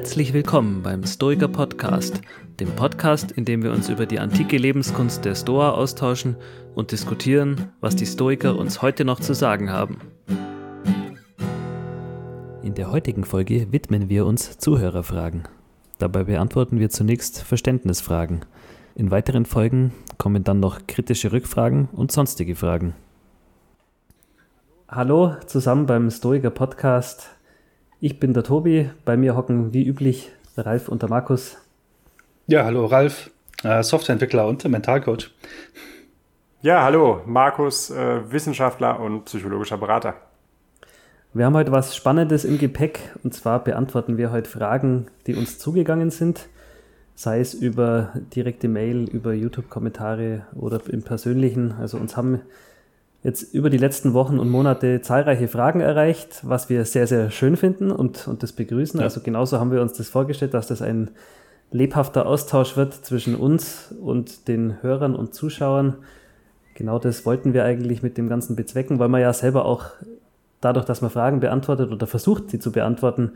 Herzlich willkommen beim Stoiker Podcast, dem Podcast, in dem wir uns über die antike Lebenskunst der Stoa austauschen und diskutieren, was die Stoiker uns heute noch zu sagen haben. In der heutigen Folge widmen wir uns Zuhörerfragen. Dabei beantworten wir zunächst Verständnisfragen. In weiteren Folgen kommen dann noch kritische Rückfragen und sonstige Fragen. Hallo zusammen beim Stoiker Podcast. Ich bin der Tobi, bei mir hocken wie üblich der Ralf und der Markus. Ja, hallo Ralf, äh, Softwareentwickler und Mentalcoach. Ja, hallo, Markus, äh, Wissenschaftler und psychologischer Berater. Wir haben heute was Spannendes im Gepäck und zwar beantworten wir heute Fragen, die uns zugegangen sind, sei es über direkte Mail, über YouTube-Kommentare oder im persönlichen. Also uns haben jetzt über die letzten Wochen und Monate zahlreiche Fragen erreicht, was wir sehr, sehr schön finden und, und das begrüßen. Ja. Also genauso haben wir uns das vorgestellt, dass das ein lebhafter Austausch wird zwischen uns und den Hörern und Zuschauern. Genau das wollten wir eigentlich mit dem Ganzen bezwecken, weil man ja selber auch dadurch, dass man Fragen beantwortet oder versucht, sie zu beantworten,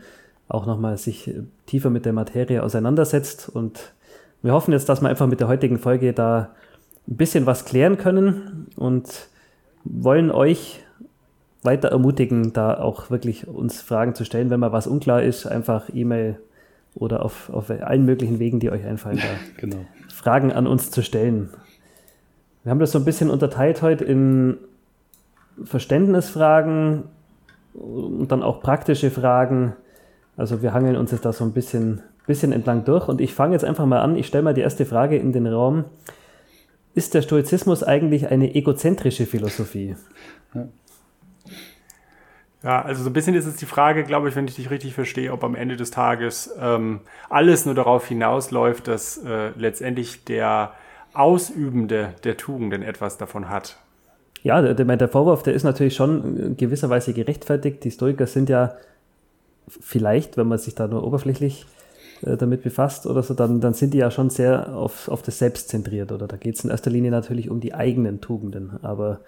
auch nochmal sich tiefer mit der Materie auseinandersetzt. Und wir hoffen jetzt, dass wir einfach mit der heutigen Folge da ein bisschen was klären können und wollen euch weiter ermutigen, da auch wirklich uns Fragen zu stellen. Wenn mal was unklar ist, einfach E-Mail oder auf, auf allen möglichen Wegen, die euch einfallen, da genau. Fragen an uns zu stellen. Wir haben das so ein bisschen unterteilt heute in Verständnisfragen und dann auch praktische Fragen. Also wir hangeln uns jetzt da so ein bisschen, bisschen entlang durch und ich fange jetzt einfach mal an. Ich stelle mal die erste Frage in den Raum ist der Stoizismus eigentlich eine egozentrische Philosophie? Ja. also so ein bisschen ist es die Frage, glaube ich, wenn ich dich richtig verstehe, ob am Ende des Tages ähm, alles nur darauf hinausläuft, dass äh, letztendlich der Ausübende der Tugenden etwas davon hat. Ja, der, der Vorwurf, der ist natürlich schon in gewisser Weise gerechtfertigt. Die Stoiker sind ja vielleicht, wenn man sich da nur oberflächlich äh, damit befasst oder so, dann, dann sind die ja schon sehr auf, auf das Selbst zentriert. Oder da geht es in erster Linie natürlich um die eigenen Tugenden. Aber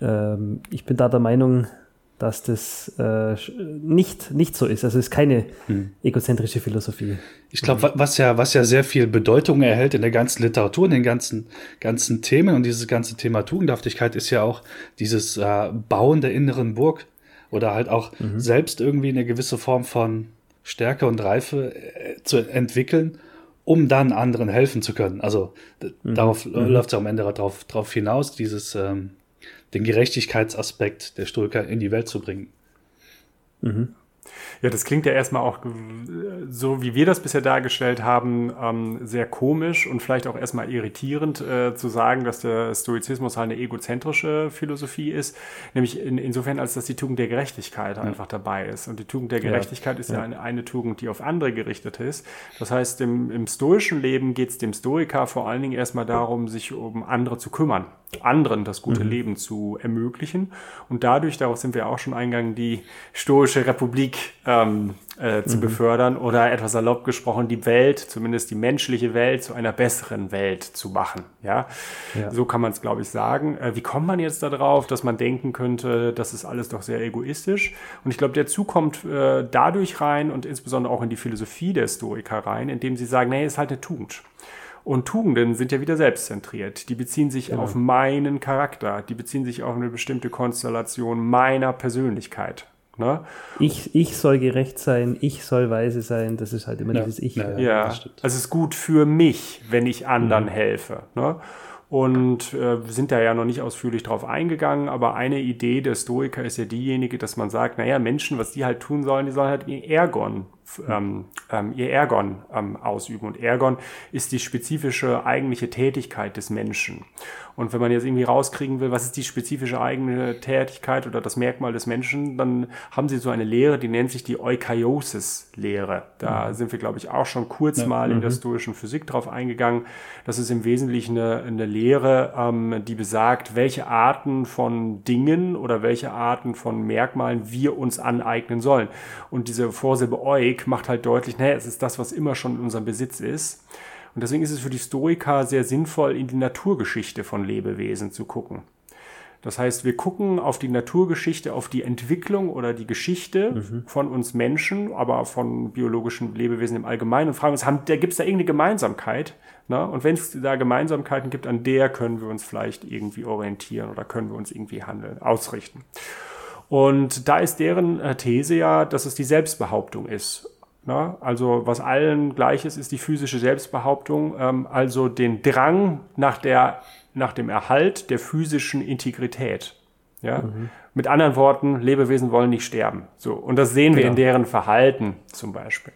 ähm, ich bin da der Meinung, dass das äh, nicht, nicht so ist. Also es ist keine hm. egozentrische Philosophie. Ich glaube, was ja, was ja sehr viel Bedeutung erhält in der ganzen Literatur, in den ganzen, ganzen Themen und dieses ganze Thema Tugendhaftigkeit ist ja auch dieses äh, Bauen der inneren Burg oder halt auch mhm. selbst irgendwie eine gewisse Form von Stärke und Reife äh, zu entwickeln, um dann anderen helfen zu können. Also mhm. darauf mhm. läuft es ja am Ende darauf, darauf hinaus, dieses ähm, den Gerechtigkeitsaspekt der Stoiker in die Welt zu bringen. Mhm. Ja, das klingt ja erstmal auch so, wie wir das bisher dargestellt haben, ähm, sehr komisch und vielleicht auch erstmal irritierend äh, zu sagen, dass der Stoizismus halt eine egozentrische Philosophie ist. Nämlich in, insofern, als dass die Tugend der Gerechtigkeit ja. einfach dabei ist. Und die Tugend der Gerechtigkeit ja. ist ja, ja eine, eine, Tugend, die auf andere gerichtet ist. Das heißt, im, im stoischen Leben geht es dem Stoiker vor allen Dingen erstmal darum, sich um andere zu kümmern anderen das gute mhm. Leben zu ermöglichen. Und dadurch, darauf sind wir auch schon eingegangen, die stoische Republik ähm, äh, zu mhm. befördern oder etwas erlaubt gesprochen, die Welt, zumindest die menschliche Welt, zu einer besseren Welt zu machen. Ja, ja. so kann man es, glaube ich, sagen. Äh, wie kommt man jetzt darauf, dass man denken könnte, das ist alles doch sehr egoistisch? Und ich glaube, der Zug kommt äh, dadurch rein und insbesondere auch in die Philosophie der Stoiker rein, indem sie sagen, nee, ist halt eine Tugend. Und Tugenden sind ja wieder selbstzentriert. Die beziehen sich genau. auf meinen Charakter. Die beziehen sich auf eine bestimmte Konstellation meiner Persönlichkeit. Ne? Ich, ich soll gerecht sein, ich soll weise sein, das ist halt immer ja. dieses Ich. Ja, ja. also es ist gut für mich, wenn ich anderen mhm. helfe. Ne? Und äh, sind da ja noch nicht ausführlich drauf eingegangen, aber eine Idee der Stoiker ist ja diejenige, dass man sagt, naja, Menschen, was die halt tun sollen, die sollen halt ihr Ergon ähm, ähm, ihr Ergon ähm, ausüben. Und Ergon ist die spezifische eigentliche Tätigkeit des Menschen. Und wenn man jetzt irgendwie rauskriegen will, was ist die spezifische eigene Tätigkeit oder das Merkmal des Menschen, dann haben sie so eine Lehre, die nennt sich die Eukaryosis-Lehre. Da mhm. sind wir, glaube ich, auch schon kurz ja. mal in der mhm. stoischen Physik drauf eingegangen. Das ist im Wesentlichen eine, eine Lehre, ähm, die besagt, welche Arten von Dingen oder welche Arten von Merkmalen wir uns aneignen sollen. Und diese Vorsilbe Euk macht halt deutlich, naja, es ist das, was immer schon in unserem Besitz ist. Und deswegen ist es für die Stoiker sehr sinnvoll, in die Naturgeschichte von Lebewesen zu gucken. Das heißt, wir gucken auf die Naturgeschichte, auf die Entwicklung oder die Geschichte mhm. von uns Menschen, aber von biologischen Lebewesen im Allgemeinen und fragen uns, gibt es da irgendeine Gemeinsamkeit? Ne? Und wenn es da Gemeinsamkeiten gibt, an der können wir uns vielleicht irgendwie orientieren oder können wir uns irgendwie handeln, ausrichten. Und da ist deren äh, These ja, dass es die Selbstbehauptung ist. Ne? Also was allen gleich ist, ist die physische Selbstbehauptung, ähm, also den Drang nach, der, nach dem Erhalt der physischen Integrität. Ja? Mhm. Mit anderen Worten, Lebewesen wollen nicht sterben. So. Und das sehen wir genau. in deren Verhalten zum Beispiel.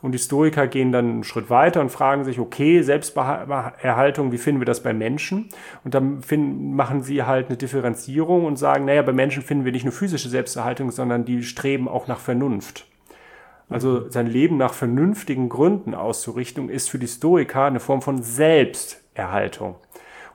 Und die Stoiker gehen dann einen Schritt weiter und fragen sich, okay, Selbsterhaltung, wie finden wir das bei Menschen? Und dann finden, machen sie halt eine Differenzierung und sagen, naja, bei Menschen finden wir nicht nur physische Selbsterhaltung, sondern die streben auch nach Vernunft. Also sein Leben nach vernünftigen Gründen auszurichten, ist für die Stoiker eine Form von Selbsterhaltung.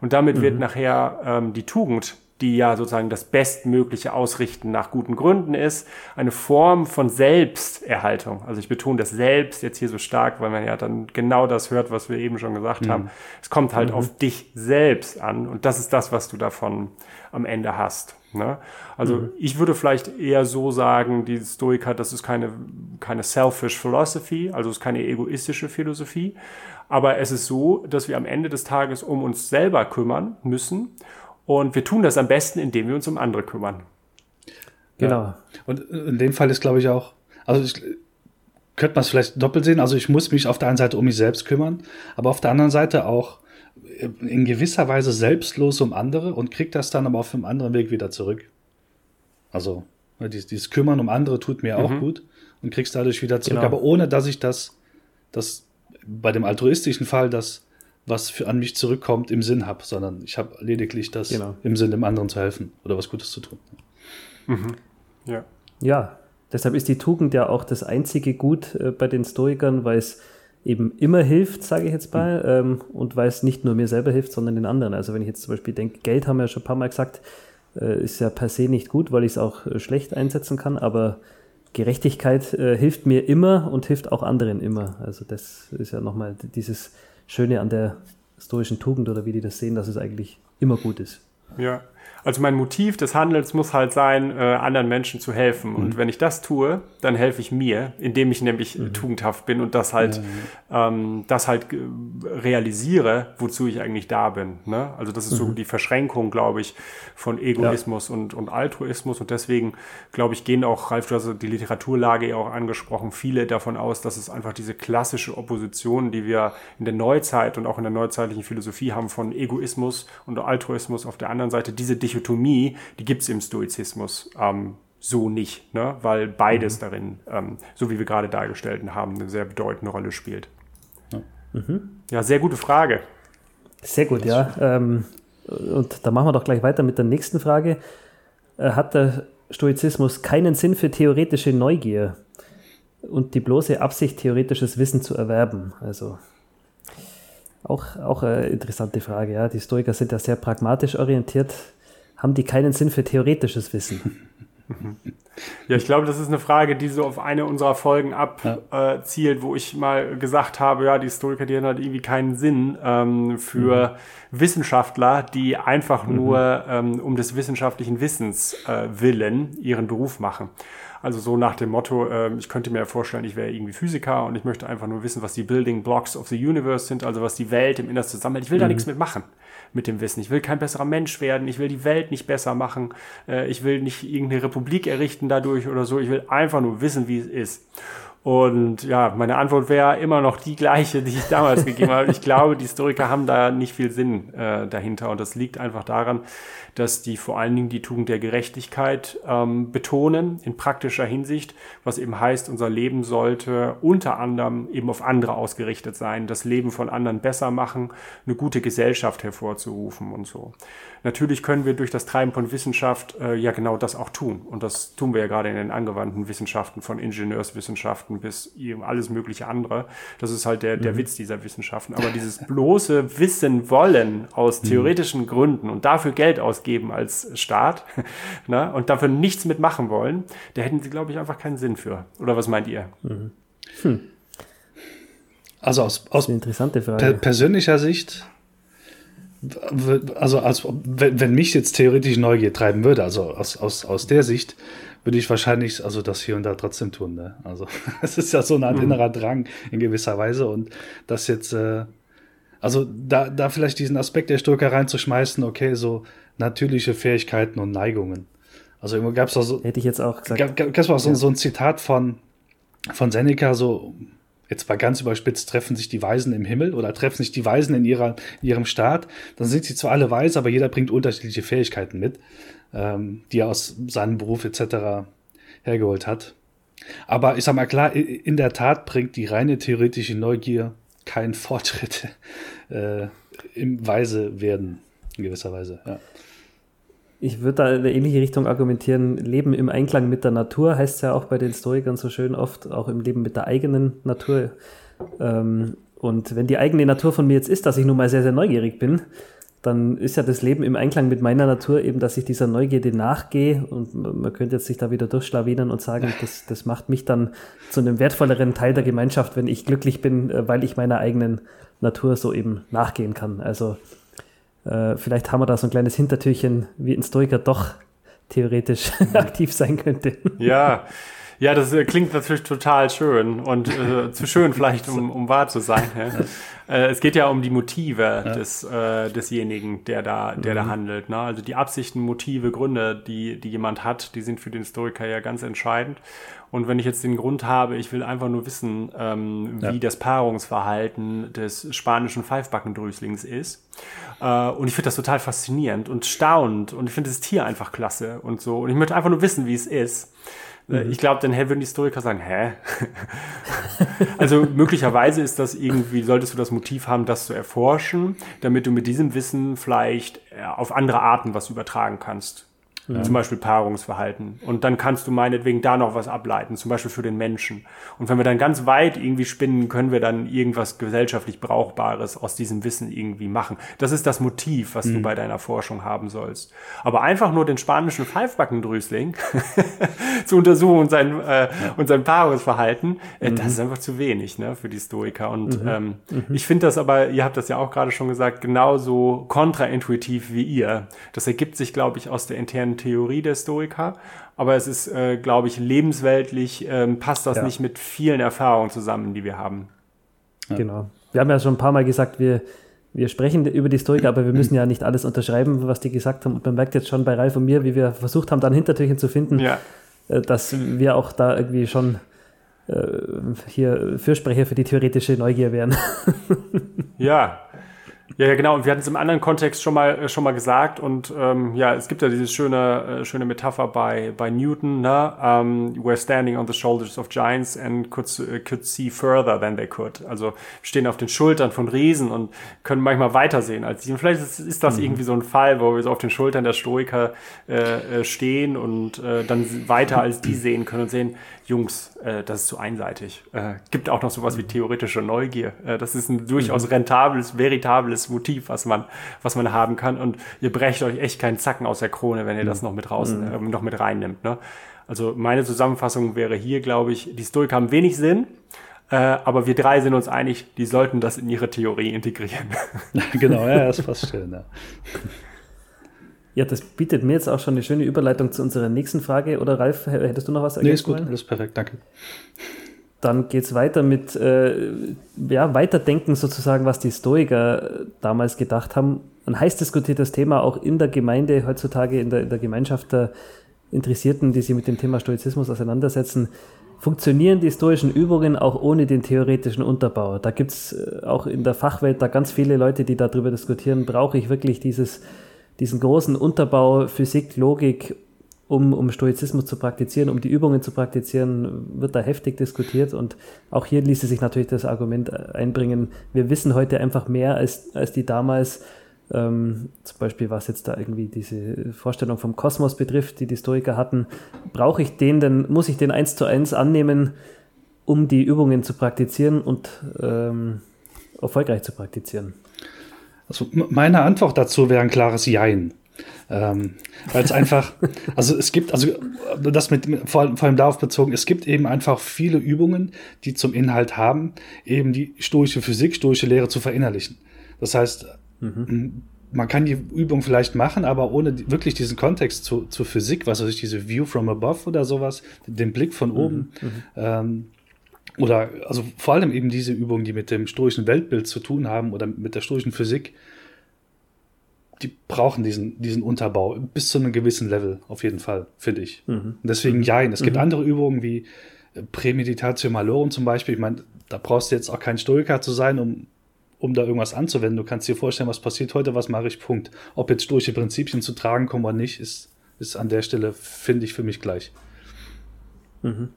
Und damit mhm. wird nachher ähm, die Tugend die ja sozusagen das bestmögliche Ausrichten nach guten Gründen ist, eine Form von Selbsterhaltung. Also ich betone das Selbst jetzt hier so stark, weil man ja dann genau das hört, was wir eben schon gesagt mhm. haben. Es kommt halt mhm. auf dich selbst an und das ist das, was du davon am Ende hast. Ne? Also mhm. ich würde vielleicht eher so sagen, die Stoiker, das ist keine, keine selfish philosophy, also es ist keine egoistische Philosophie, aber es ist so, dass wir am Ende des Tages um uns selber kümmern müssen und wir tun das am besten, indem wir uns um andere kümmern. Genau. Ja. Und in dem Fall ist, glaube ich, auch, also ich, könnte man es vielleicht doppelt sehen. Also ich muss mich auf der einen Seite um mich selbst kümmern, aber auf der anderen Seite auch in gewisser Weise selbstlos um andere und kriege das dann aber auf einem anderen Weg wieder zurück. Also ne, dieses, dieses Kümmern um andere tut mir mhm. auch gut und kriegst dadurch wieder zurück, genau. aber ohne dass ich das, das bei dem altruistischen Fall das was für an mich zurückkommt, im Sinn habe, sondern ich habe lediglich das genau. im Sinn, dem anderen zu helfen oder was Gutes zu tun. Mhm. Ja. ja, deshalb ist die Tugend ja auch das einzige Gut äh, bei den Stoikern, weil es eben immer hilft, sage ich jetzt mal, mhm. ähm, und weil es nicht nur mir selber hilft, sondern den anderen. Also wenn ich jetzt zum Beispiel denke, Geld haben wir ja schon ein paar Mal gesagt, äh, ist ja per se nicht gut, weil ich es auch äh, schlecht einsetzen kann, aber Gerechtigkeit äh, hilft mir immer und hilft auch anderen immer. Also das ist ja nochmal dieses Schöne an der stoischen Tugend oder wie die das sehen, dass es eigentlich immer gut ist. Ja, also mein Motiv des Handelns muss halt sein, äh, anderen Menschen zu helfen. Mhm. Und wenn ich das tue, dann helfe ich mir, indem ich nämlich mhm. tugendhaft bin und das halt, ja, Ähm, das halt realisiere, wozu ich eigentlich da bin. Ne? Also das ist mhm. so die Verschränkung, glaube ich, von Egoismus ja. und, und Altruismus. Und deswegen, glaube ich, gehen auch, Ralf, du hast die Literaturlage ja auch angesprochen, viele davon aus, dass es einfach diese klassische Opposition, die wir in der Neuzeit und auch in der neuzeitlichen Philosophie haben, von Egoismus und Altruismus auf der anderen Seite, diese Dichotomie Dichotomie, die gibt es im Stoizismus ähm, so nicht, ne? weil beides mhm. darin, ähm, so wie wir gerade dargestellt haben, eine sehr bedeutende Rolle spielt. Ja, mhm. ja sehr gute Frage. Sehr gut, ja. Ähm, und da machen wir doch gleich weiter mit der nächsten Frage. Äh, hat der Stoizismus keinen Sinn für theoretische Neugier und die bloße Absicht, theoretisches Wissen zu erwerben? Also auch, auch eine interessante Frage. Ja. Die Stoiker sind ja sehr pragmatisch orientiert haben die keinen Sinn für theoretisches Wissen? Ja, ich glaube, das ist eine Frage, die so auf eine unserer Folgen abzielt, ja. äh, wo ich mal gesagt habe, ja, die Historiker, die haben halt irgendwie keinen Sinn ähm, für mhm. Wissenschaftler, die einfach mhm. nur ähm, um des wissenschaftlichen Wissens äh, willen ihren Beruf machen. Also so nach dem Motto, äh, ich könnte mir vorstellen, ich wäre irgendwie Physiker und ich möchte einfach nur wissen, was die Building Blocks of the Universe sind, also was die Welt im Innersten zusammenhält. Ich will mhm. da nichts mitmachen mit dem Wissen. Ich will kein besserer Mensch werden, ich will die Welt nicht besser machen, äh, ich will nicht irgendeine Republik errichten dadurch oder so, ich will einfach nur wissen, wie es ist. Und ja, meine Antwort wäre immer noch die gleiche, die ich damals gegeben habe. Ich glaube, die Historiker haben da nicht viel Sinn äh, dahinter. Und das liegt einfach daran, dass die vor allen Dingen die Tugend der Gerechtigkeit ähm, betonen in praktischer Hinsicht, was eben heißt, unser Leben sollte unter anderem eben auf andere ausgerichtet sein, das Leben von anderen besser machen, eine gute Gesellschaft hervorzurufen und so. Natürlich können wir durch das Treiben von Wissenschaft äh, ja genau das auch tun. Und das tun wir ja gerade in den angewandten Wissenschaften, von Ingenieurswissenschaften bis eben alles mögliche andere. Das ist halt der, der mhm. Witz dieser Wissenschaften. Aber dieses bloße Wissen wollen aus mhm. theoretischen mhm. Gründen und dafür Geld ausgeben als Staat ne, und dafür nichts mitmachen wollen, da hätten sie, glaube ich, einfach keinen Sinn für. Oder was meint ihr? Mhm. Hm. Also aus, aus interessante Frage. Per persönlicher Sicht also als, wenn, wenn mich jetzt theoretisch Neugier treiben würde, also aus, aus, aus der Sicht, würde ich wahrscheinlich also das hier und da trotzdem tun. Ne? Also es ist ja so eine Art mhm. innerer Drang in gewisser Weise und das jetzt, äh, also da, da vielleicht diesen Aspekt der Stärke reinzuschmeißen, okay, so natürliche Fähigkeiten und Neigungen. Also irgendwo gab es auch so. Hätte ich jetzt auch gesagt. Gab es auch so, ja. so ein Zitat von, von Seneca, so jetzt mal ganz überspitzt, treffen sich die Weisen im Himmel oder treffen sich die Weisen in, ihrer, in ihrem Staat, dann sind sie zwar alle weise, aber jeder bringt unterschiedliche Fähigkeiten mit, ähm, die er aus seinem Beruf etc. hergeholt hat. Aber ich sag mal klar, in der Tat bringt die reine theoretische Neugier keinen Fortschritt äh, im Weise werden, in gewisser Weise, ja. Ich würde da in eine ähnliche Richtung argumentieren. Leben im Einklang mit der Natur heißt ja auch bei den Stoikern so schön oft, auch im Leben mit der eigenen Natur. Ähm, und wenn die eigene Natur von mir jetzt ist, dass ich nun mal sehr, sehr neugierig bin, dann ist ja das Leben im Einklang mit meiner Natur eben, dass ich dieser Neugierde nachgehe. Und man könnte jetzt sich da wieder durchschlawinern und sagen, das, das macht mich dann zu einem wertvolleren Teil der Gemeinschaft, wenn ich glücklich bin, äh, weil ich meiner eigenen Natur so eben nachgehen kann. Also äh, vielleicht haben wir da so ein kleines Hintertürchen, wie ein Stoiker doch theoretisch aktiv sein könnte. Ja, ja, das äh, klingt natürlich total schön und äh, zu schön vielleicht, um, um wahr zu sein. Ja. Äh, es geht ja um die Motive ja. des, äh, desjenigen, der da, der mhm. da handelt. Ne? Also die Absichten, Motive, Gründe, die, die jemand hat, die sind für den Historiker ja ganz entscheidend. Und wenn ich jetzt den Grund habe, ich will einfach nur wissen, ähm, ja. wie das Paarungsverhalten des spanischen Pfeifbackendrüslings ist. Äh, und ich finde das total faszinierend und staunend. Und ich finde das Tier einfach klasse und so. Und ich möchte einfach nur wissen, wie es ist. Äh, mhm. Ich glaube, dann würden die Historiker sagen, hä? also möglicherweise ist das irgendwie, solltest du das Motiv haben, das zu erforschen, damit du mit diesem Wissen vielleicht äh, auf andere Arten was übertragen kannst. Ja. Zum Beispiel Paarungsverhalten. Und dann kannst du meinetwegen da noch was ableiten, zum Beispiel für den Menschen. Und wenn wir dann ganz weit irgendwie spinnen, können wir dann irgendwas gesellschaftlich Brauchbares aus diesem Wissen irgendwie machen. Das ist das Motiv, was mhm. du bei deiner Forschung haben sollst. Aber einfach nur den spanischen Pfeifbackendrüsling zu untersuchen und sein, äh, ja. und sein Paarungsverhalten, äh, mhm. das ist einfach zu wenig ne, für die Stoiker. Und mhm. ähm, mhm. ich finde das aber, ihr habt das ja auch gerade schon gesagt, genauso kontraintuitiv wie ihr. Das ergibt sich, glaube ich, aus der internen Theorie der Stoiker, aber es ist, äh, glaube ich, lebensweltlich ähm, passt das ja. nicht mit vielen Erfahrungen zusammen, die wir haben. Ja. Genau. Wir haben ja schon ein paar Mal gesagt, wir, wir sprechen über die Stoiker, aber wir müssen ja nicht alles unterschreiben, was die gesagt haben. Und man merkt jetzt schon bei Ralf und mir, wie wir versucht haben, da ein Hintertürchen zu finden, ja. äh, dass wir auch da irgendwie schon äh, hier Fürsprecher für die theoretische Neugier wären. ja, ja, ja, genau. Und wir hatten es im anderen Kontext schon mal, äh, schon mal gesagt. Und ähm, ja, es gibt ja diese schöne, äh, schöne Metapher bei, bei Newton, ne? Um, we're standing on the shoulders of giants and could, uh, could see further than they could. Also stehen auf den Schultern von Riesen und können manchmal weitersehen als die. Und vielleicht ist, ist das mhm. irgendwie so ein Fall, wo wir so auf den Schultern der Stoiker äh, äh stehen und äh, dann weiter als die sehen können und sehen, Jungs, äh, das ist zu einseitig. Äh, gibt auch noch sowas wie theoretische Neugier. Äh, das ist ein durchaus mhm. rentables, veritables Motiv, was man, was man haben kann. Und ihr brecht euch echt keinen Zacken aus der Krone, wenn ihr das mhm. noch mit raus, äh, noch mit reinnimmt. Ne? Also meine Zusammenfassung wäre hier, glaube ich, die Stoiker haben wenig Sinn. Äh, aber wir drei sind uns einig, die sollten das in ihre Theorie integrieren. genau, ja, das passt schön. Ja. Ja, das bietet mir jetzt auch schon eine schöne Überleitung zu unserer nächsten Frage. Oder Ralf, hättest du noch was ergänzen Nee, ist gut, alles perfekt, danke. Dann geht es weiter mit äh, ja, Weiterdenken sozusagen, was die Stoiker damals gedacht haben. Ein heiß diskutiertes Thema auch in der Gemeinde, heutzutage in der, in der Gemeinschaft der Interessierten, die sich mit dem Thema Stoizismus auseinandersetzen. Funktionieren die stoischen Übungen auch ohne den theoretischen Unterbau? Da gibt es äh, auch in der Fachwelt da ganz viele Leute, die darüber diskutieren, brauche ich wirklich dieses diesen großen Unterbau Physik, Logik, um, um Stoizismus zu praktizieren, um die Übungen zu praktizieren, wird da heftig diskutiert. Und auch hier ließe sich natürlich das Argument einbringen, wir wissen heute einfach mehr als, als die damals. Ähm, zum Beispiel, was jetzt da irgendwie diese Vorstellung vom Kosmos betrifft, die die Stoiker hatten, brauche ich den denn, muss ich den eins zu eins annehmen, um die Übungen zu praktizieren und ähm, erfolgreich zu praktizieren? Also meine Antwort dazu wäre ein klares Jein. Ähm, weil es einfach, also es gibt, also das mit, vor, allem, vor allem darauf bezogen, es gibt eben einfach viele Übungen, die zum Inhalt haben, eben die stoische Physik, stoische Lehre zu verinnerlichen. Das heißt, mhm. man kann die Übung vielleicht machen, aber ohne wirklich diesen Kontext zu, zur Physik, was weiß ich, diese View from above oder sowas, den Blick von oben. Mhm, mhm. ähm, oder also vor allem eben diese Übungen, die mit dem stoischen Weltbild zu tun haben oder mit der stoischen Physik, die brauchen diesen, diesen Unterbau bis zu einem gewissen Level, auf jeden Fall, finde ich. Mhm. Deswegen ja, es gibt mhm. andere Übungen wie äh, Prämeditatio Malorum zum Beispiel. Ich meine, da brauchst du jetzt auch kein Stoiker zu sein, um, um da irgendwas anzuwenden. Du kannst dir vorstellen, was passiert heute, was mache ich, Punkt. Ob jetzt stoische Prinzipien zu tragen kommen oder nicht, ist, ist an der Stelle, finde ich, für mich gleich. Mhm.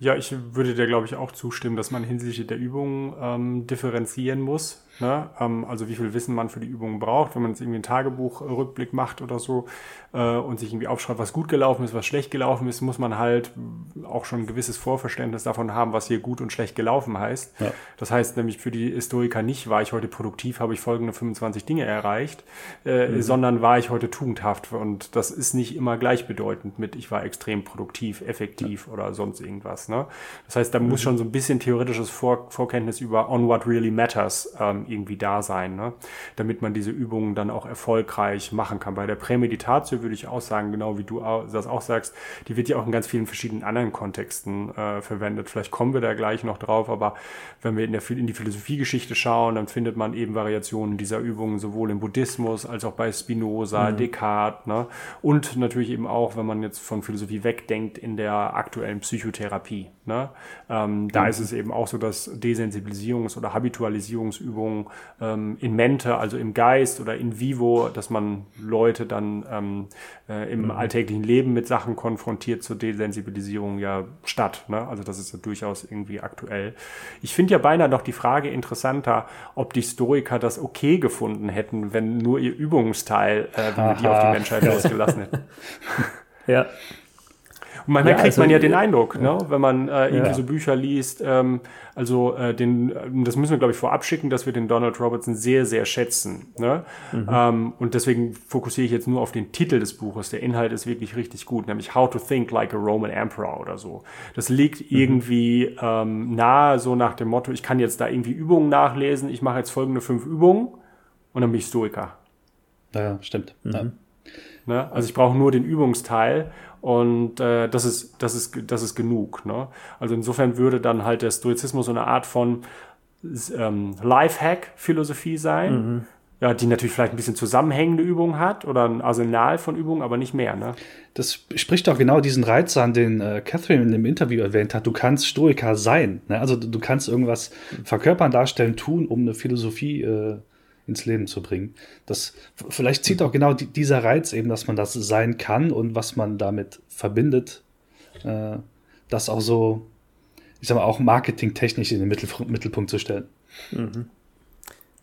Ja, ich würde dir, glaube ich, auch zustimmen, dass man hinsichtlich der Übungen ähm, differenzieren muss. Ne? Ähm, also wie viel Wissen man für die Übungen braucht, wenn man jetzt irgendwie einen Tagebuchrückblick macht oder so äh, und sich irgendwie aufschreibt, was gut gelaufen ist, was schlecht gelaufen ist, muss man halt auch schon ein gewisses Vorverständnis davon haben, was hier gut und schlecht gelaufen heißt. Ja. Das heißt nämlich für die Historiker nicht, war ich heute produktiv, habe ich folgende 25 Dinge erreicht, äh, mhm. sondern war ich heute tugendhaft. Und das ist nicht immer gleichbedeutend mit, ich war extrem produktiv, effektiv ja. oder sonst irgendwas. Ne? Das heißt, da mhm. muss schon so ein bisschen theoretisches Vor Vorkenntnis über on what really matters ähm, irgendwie da sein, ne? damit man diese Übungen dann auch erfolgreich machen kann. Bei der Prämeditatio würde ich auch sagen, genau wie du das auch sagst, die wird ja auch in ganz vielen verschiedenen anderen Kontexten äh, verwendet. Vielleicht kommen wir da gleich noch drauf, aber wenn wir in, der, in die Philosophiegeschichte schauen, dann findet man eben Variationen dieser Übungen sowohl im Buddhismus als auch bei Spinoza, mhm. Descartes ne? und natürlich eben auch, wenn man jetzt von Philosophie wegdenkt, in der aktuellen Psychotherapie. Ne? Ähm, da mhm. ist es eben auch so, dass Desensibilisierungs- oder Habitualisierungsübungen ähm, in Mente, also im Geist oder in vivo, dass man Leute dann ähm, äh, im mhm. alltäglichen Leben mit Sachen konfrontiert zur Desensibilisierung ja statt. Ne? Also das ist ja durchaus irgendwie aktuell. Ich finde ja beinahe noch die Frage interessanter, ob die Stoiker das okay gefunden hätten, wenn nur ihr Übungsteil, äh, wenn wir die auf die Menschheit losgelassen hätten. ja. Und manchmal ja, kriegt also, man ja den Eindruck, ja. ne, wenn man äh, irgendwie ja. so Bücher liest, ähm, also äh, den, das müssen wir, glaube ich, vorab schicken, dass wir den Donald Robertson sehr, sehr schätzen. Ne? Mhm. Ähm, und deswegen fokussiere ich jetzt nur auf den Titel des Buches. Der Inhalt ist wirklich richtig gut, nämlich How to Think Like a Roman Emperor oder so. Das liegt mhm. irgendwie ähm, nahe, so nach dem Motto, ich kann jetzt da irgendwie Übungen nachlesen, ich mache jetzt folgende fünf Übungen und dann bin ich Stoiker. Ja, stimmt. Mhm. Ne? Also ich brauche nur den Übungsteil und äh, das, ist, das, ist, das ist genug. Ne? Also insofern würde dann halt der Stoizismus so eine Art von ähm, Lifehack-Philosophie sein. Mhm. Ja, die natürlich vielleicht ein bisschen zusammenhängende Übungen hat oder ein Arsenal von Übungen, aber nicht mehr. Ne? Das spricht doch genau diesen Reiz an, den äh, Catherine in dem Interview erwähnt hat. Du kannst Stoiker sein. Ne? Also du, du, kannst irgendwas verkörpern, darstellen, tun, um eine Philosophie äh, ins Leben zu bringen. Das vielleicht zieht auch genau die, dieser Reiz eben, dass man das sein kann und was man damit verbindet, äh, das auch so, ich sag mal, auch marketingtechnisch in den Mittel, Mittelpunkt zu stellen. Mhm.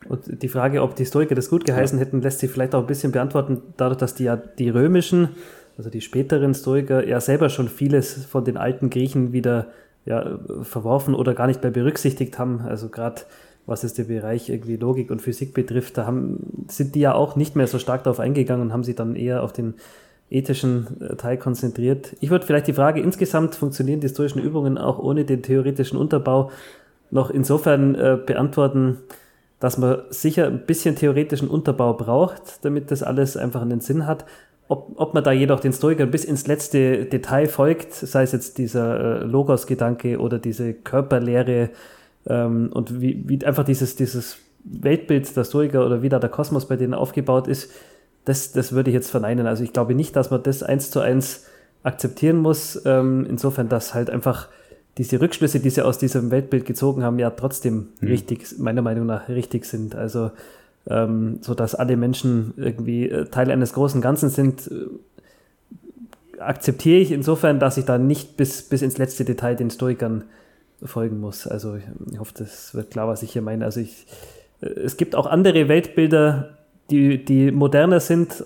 Und die Frage, ob die Historiker das gut geheißen ja. hätten, lässt sich vielleicht auch ein bisschen beantworten, dadurch, dass die ja die römischen, also die späteren Stoiker, ja selber schon vieles von den alten Griechen wieder ja, verworfen oder gar nicht mehr berücksichtigt haben. Also gerade was es den Bereich irgendwie Logik und Physik betrifft, da haben, sind die ja auch nicht mehr so stark darauf eingegangen und haben sich dann eher auf den ethischen äh, Teil konzentriert. Ich würde vielleicht die Frage insgesamt, funktionieren die historischen Übungen auch ohne den theoretischen Unterbau, noch insofern äh, beantworten, dass man sicher ein bisschen theoretischen Unterbau braucht, damit das alles einfach einen Sinn hat. Ob, ob man da jedoch den Stoikern bis ins letzte Detail folgt, sei es jetzt dieser äh, Logos-Gedanke oder diese Körperlehre, ähm, und wie, wie einfach dieses, dieses Weltbild der Stoiker oder wie da der Kosmos bei denen aufgebaut ist, das, das würde ich jetzt verneinen. Also ich glaube nicht, dass man das eins zu eins akzeptieren muss. Ähm, insofern, dass halt einfach diese Rückschlüsse, die sie aus diesem Weltbild gezogen haben, ja trotzdem mhm. richtig, meiner Meinung nach richtig sind. Also ähm, so dass alle Menschen irgendwie äh, Teil eines großen Ganzen sind, äh, akzeptiere ich insofern, dass ich da nicht bis, bis ins letzte Detail den Stoikern folgen muss. Also ich, hoffe, das wird klar, was ich hier meine. Also ich, es gibt auch andere Weltbilder, die, die moderner sind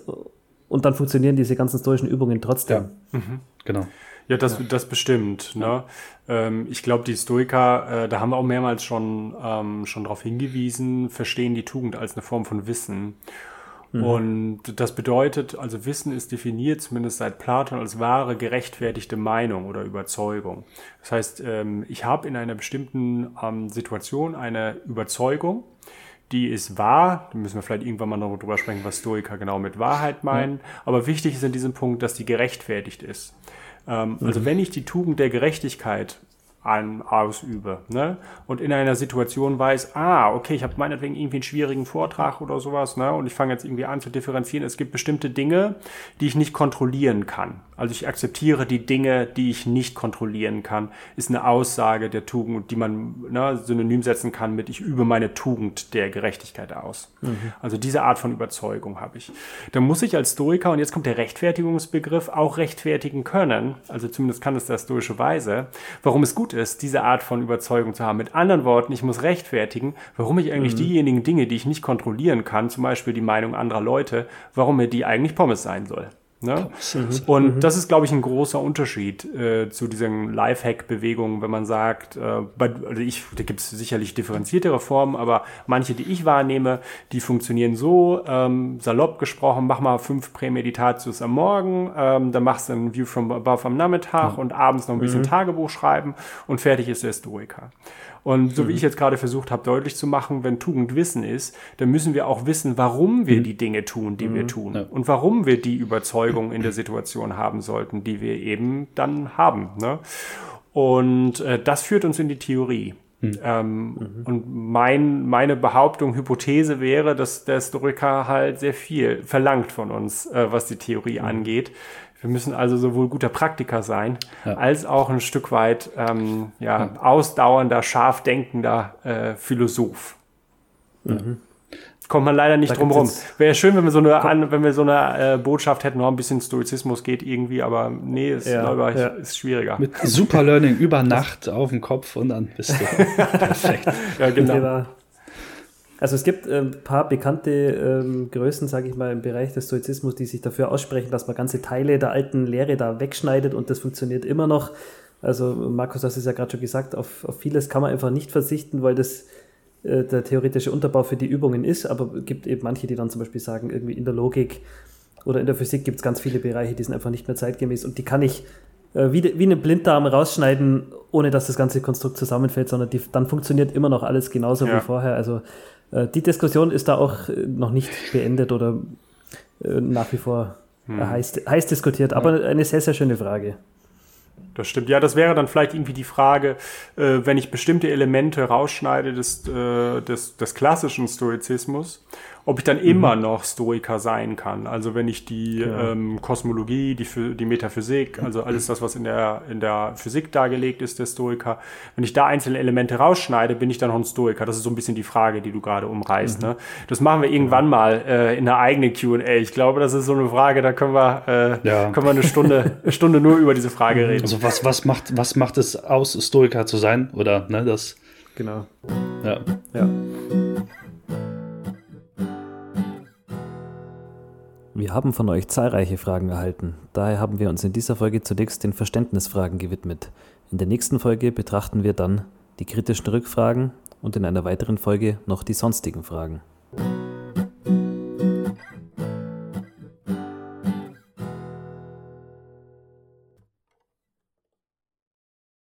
und dann funktionieren diese ganzen stoischen Übungen trotzdem. Ja, mhm. genau. Ja, das, das bestimmt. Ne? Ähm, ich glaube, die Stoiker, äh, da haben wir auch mehrmals schon, ähm, schon darauf hingewiesen, verstehen die Tugend als eine Form von Wissen. Mhm. Und das bedeutet, also Wissen ist definiert, zumindest seit Platon, als wahre, gerechtfertigte Meinung oder Überzeugung. Das heißt, ähm, ich habe in einer bestimmten ähm, Situation eine Überzeugung, die ist wahr. Da müssen wir vielleicht irgendwann mal noch drüber sprechen, was Stoiker genau mit Wahrheit meinen. Ja. Aber wichtig ist in diesem Punkt, dass die gerechtfertigt ist. Ähm, mhm. Also wenn ich die Tugend der Gerechtigkeit an, ausübe. Ne? Und in einer Situation weiß, ah, okay, ich habe meinetwegen irgendwie einen schwierigen Vortrag oder sowas, ne? Und ich fange jetzt irgendwie an zu differenzieren. Es gibt bestimmte Dinge, die ich nicht kontrollieren kann. Also ich akzeptiere die Dinge, die ich nicht kontrollieren kann, ist eine Aussage der Tugend, die man ne, synonym setzen kann mit ich übe meine Tugend der Gerechtigkeit aus. Mhm. Also diese Art von Überzeugung habe ich. Da muss ich als Stoiker, und jetzt kommt der Rechtfertigungsbegriff, auch rechtfertigen können, also zumindest kann es der stoische Weise, warum es gut ist, diese Art von Überzeugung zu haben. Mit anderen Worten, ich muss rechtfertigen, warum ich eigentlich mhm. diejenigen Dinge, die ich nicht kontrollieren kann, zum Beispiel die Meinung anderer Leute, warum mir die eigentlich Pommes sein soll. Ne? Und mhm. das ist, glaube ich, ein großer Unterschied äh, zu diesen Lifehack-Bewegungen, wenn man sagt, äh, bei, also ich, da gibt es sicherlich differenziertere Formen, aber manche, die ich wahrnehme, die funktionieren so, ähm, salopp gesprochen, mach mal fünf Prämeditatius am Morgen, ähm, dann machst du ein View from Above am Nachmittag mhm. und abends noch ein bisschen mhm. Tagebuch schreiben und fertig ist der Stoiker. Und so mhm. wie ich jetzt gerade versucht habe, deutlich zu machen, wenn Tugend Wissen ist, dann müssen wir auch wissen, warum wir mhm. die Dinge tun, die mhm. wir tun. Ja. Und warum wir die Überzeugung in der Situation haben sollten, die wir eben dann haben. Ne? Und äh, das führt uns in die Theorie. Mhm. Ähm, mhm. Und mein, meine Behauptung, Hypothese wäre, dass der Historiker halt sehr viel verlangt von uns, äh, was die Theorie mhm. angeht. Wir müssen also sowohl guter Praktiker sein, ja. als auch ein Stück weit ähm, ja, ja. ausdauernder, scharf denkender äh, Philosoph. Mhm. Kommt man leider nicht da drum rum. Wäre schön, wenn wir so eine, an, wenn wir so eine äh, Botschaft hätten, noch ein bisschen Stoizismus geht irgendwie, aber nee, ist, ja, ich, ist schwierig. Mit Super Learning über Nacht auf dem Kopf und dann bist du perfekt. ja, genau. Also es gibt ein ähm, paar bekannte ähm, Größen, sage ich mal, im Bereich des Stoizismus, die sich dafür aussprechen, dass man ganze Teile der alten Lehre da wegschneidet und das funktioniert immer noch. Also Markus, das ist ja gerade schon gesagt, auf, auf vieles kann man einfach nicht verzichten, weil das äh, der theoretische Unterbau für die Übungen ist, aber es gibt eben manche, die dann zum Beispiel sagen, irgendwie in der Logik oder in der Physik gibt es ganz viele Bereiche, die sind einfach nicht mehr zeitgemäß und die kann ich äh, wie, wie einen Blinddarm rausschneiden, ohne dass das ganze Konstrukt zusammenfällt, sondern die, dann funktioniert immer noch alles genauso ja. wie vorher. Also die Diskussion ist da auch äh, noch nicht beendet oder äh, nach wie vor hm. heiß, heiß diskutiert, aber eine sehr, sehr schöne Frage. Das stimmt. Ja, das wäre dann vielleicht irgendwie die Frage, äh, wenn ich bestimmte Elemente rausschneide des, äh, des, des klassischen Stoizismus ob ich dann mhm. immer noch Stoiker sein kann. Also wenn ich die ja. ähm, Kosmologie, die, die Metaphysik, also alles das, was in der, in der Physik dargelegt ist, der Stoiker, wenn ich da einzelne Elemente rausschneide, bin ich dann noch ein Stoiker. Das ist so ein bisschen die Frage, die du gerade umreißt. Mhm. Ne? Das machen wir irgendwann mal äh, in einer eigenen Q&A. Ich glaube, das ist so eine Frage, da können wir, äh, ja. können wir eine Stunde, Stunde nur über diese Frage reden. Also was, was, macht, was macht es aus, Stoiker zu sein? Oder ne, das... Genau. Ja. ja. Wir haben von euch zahlreiche Fragen erhalten. Daher haben wir uns in dieser Folge zunächst den Verständnisfragen gewidmet. In der nächsten Folge betrachten wir dann die kritischen Rückfragen und in einer weiteren Folge noch die sonstigen Fragen.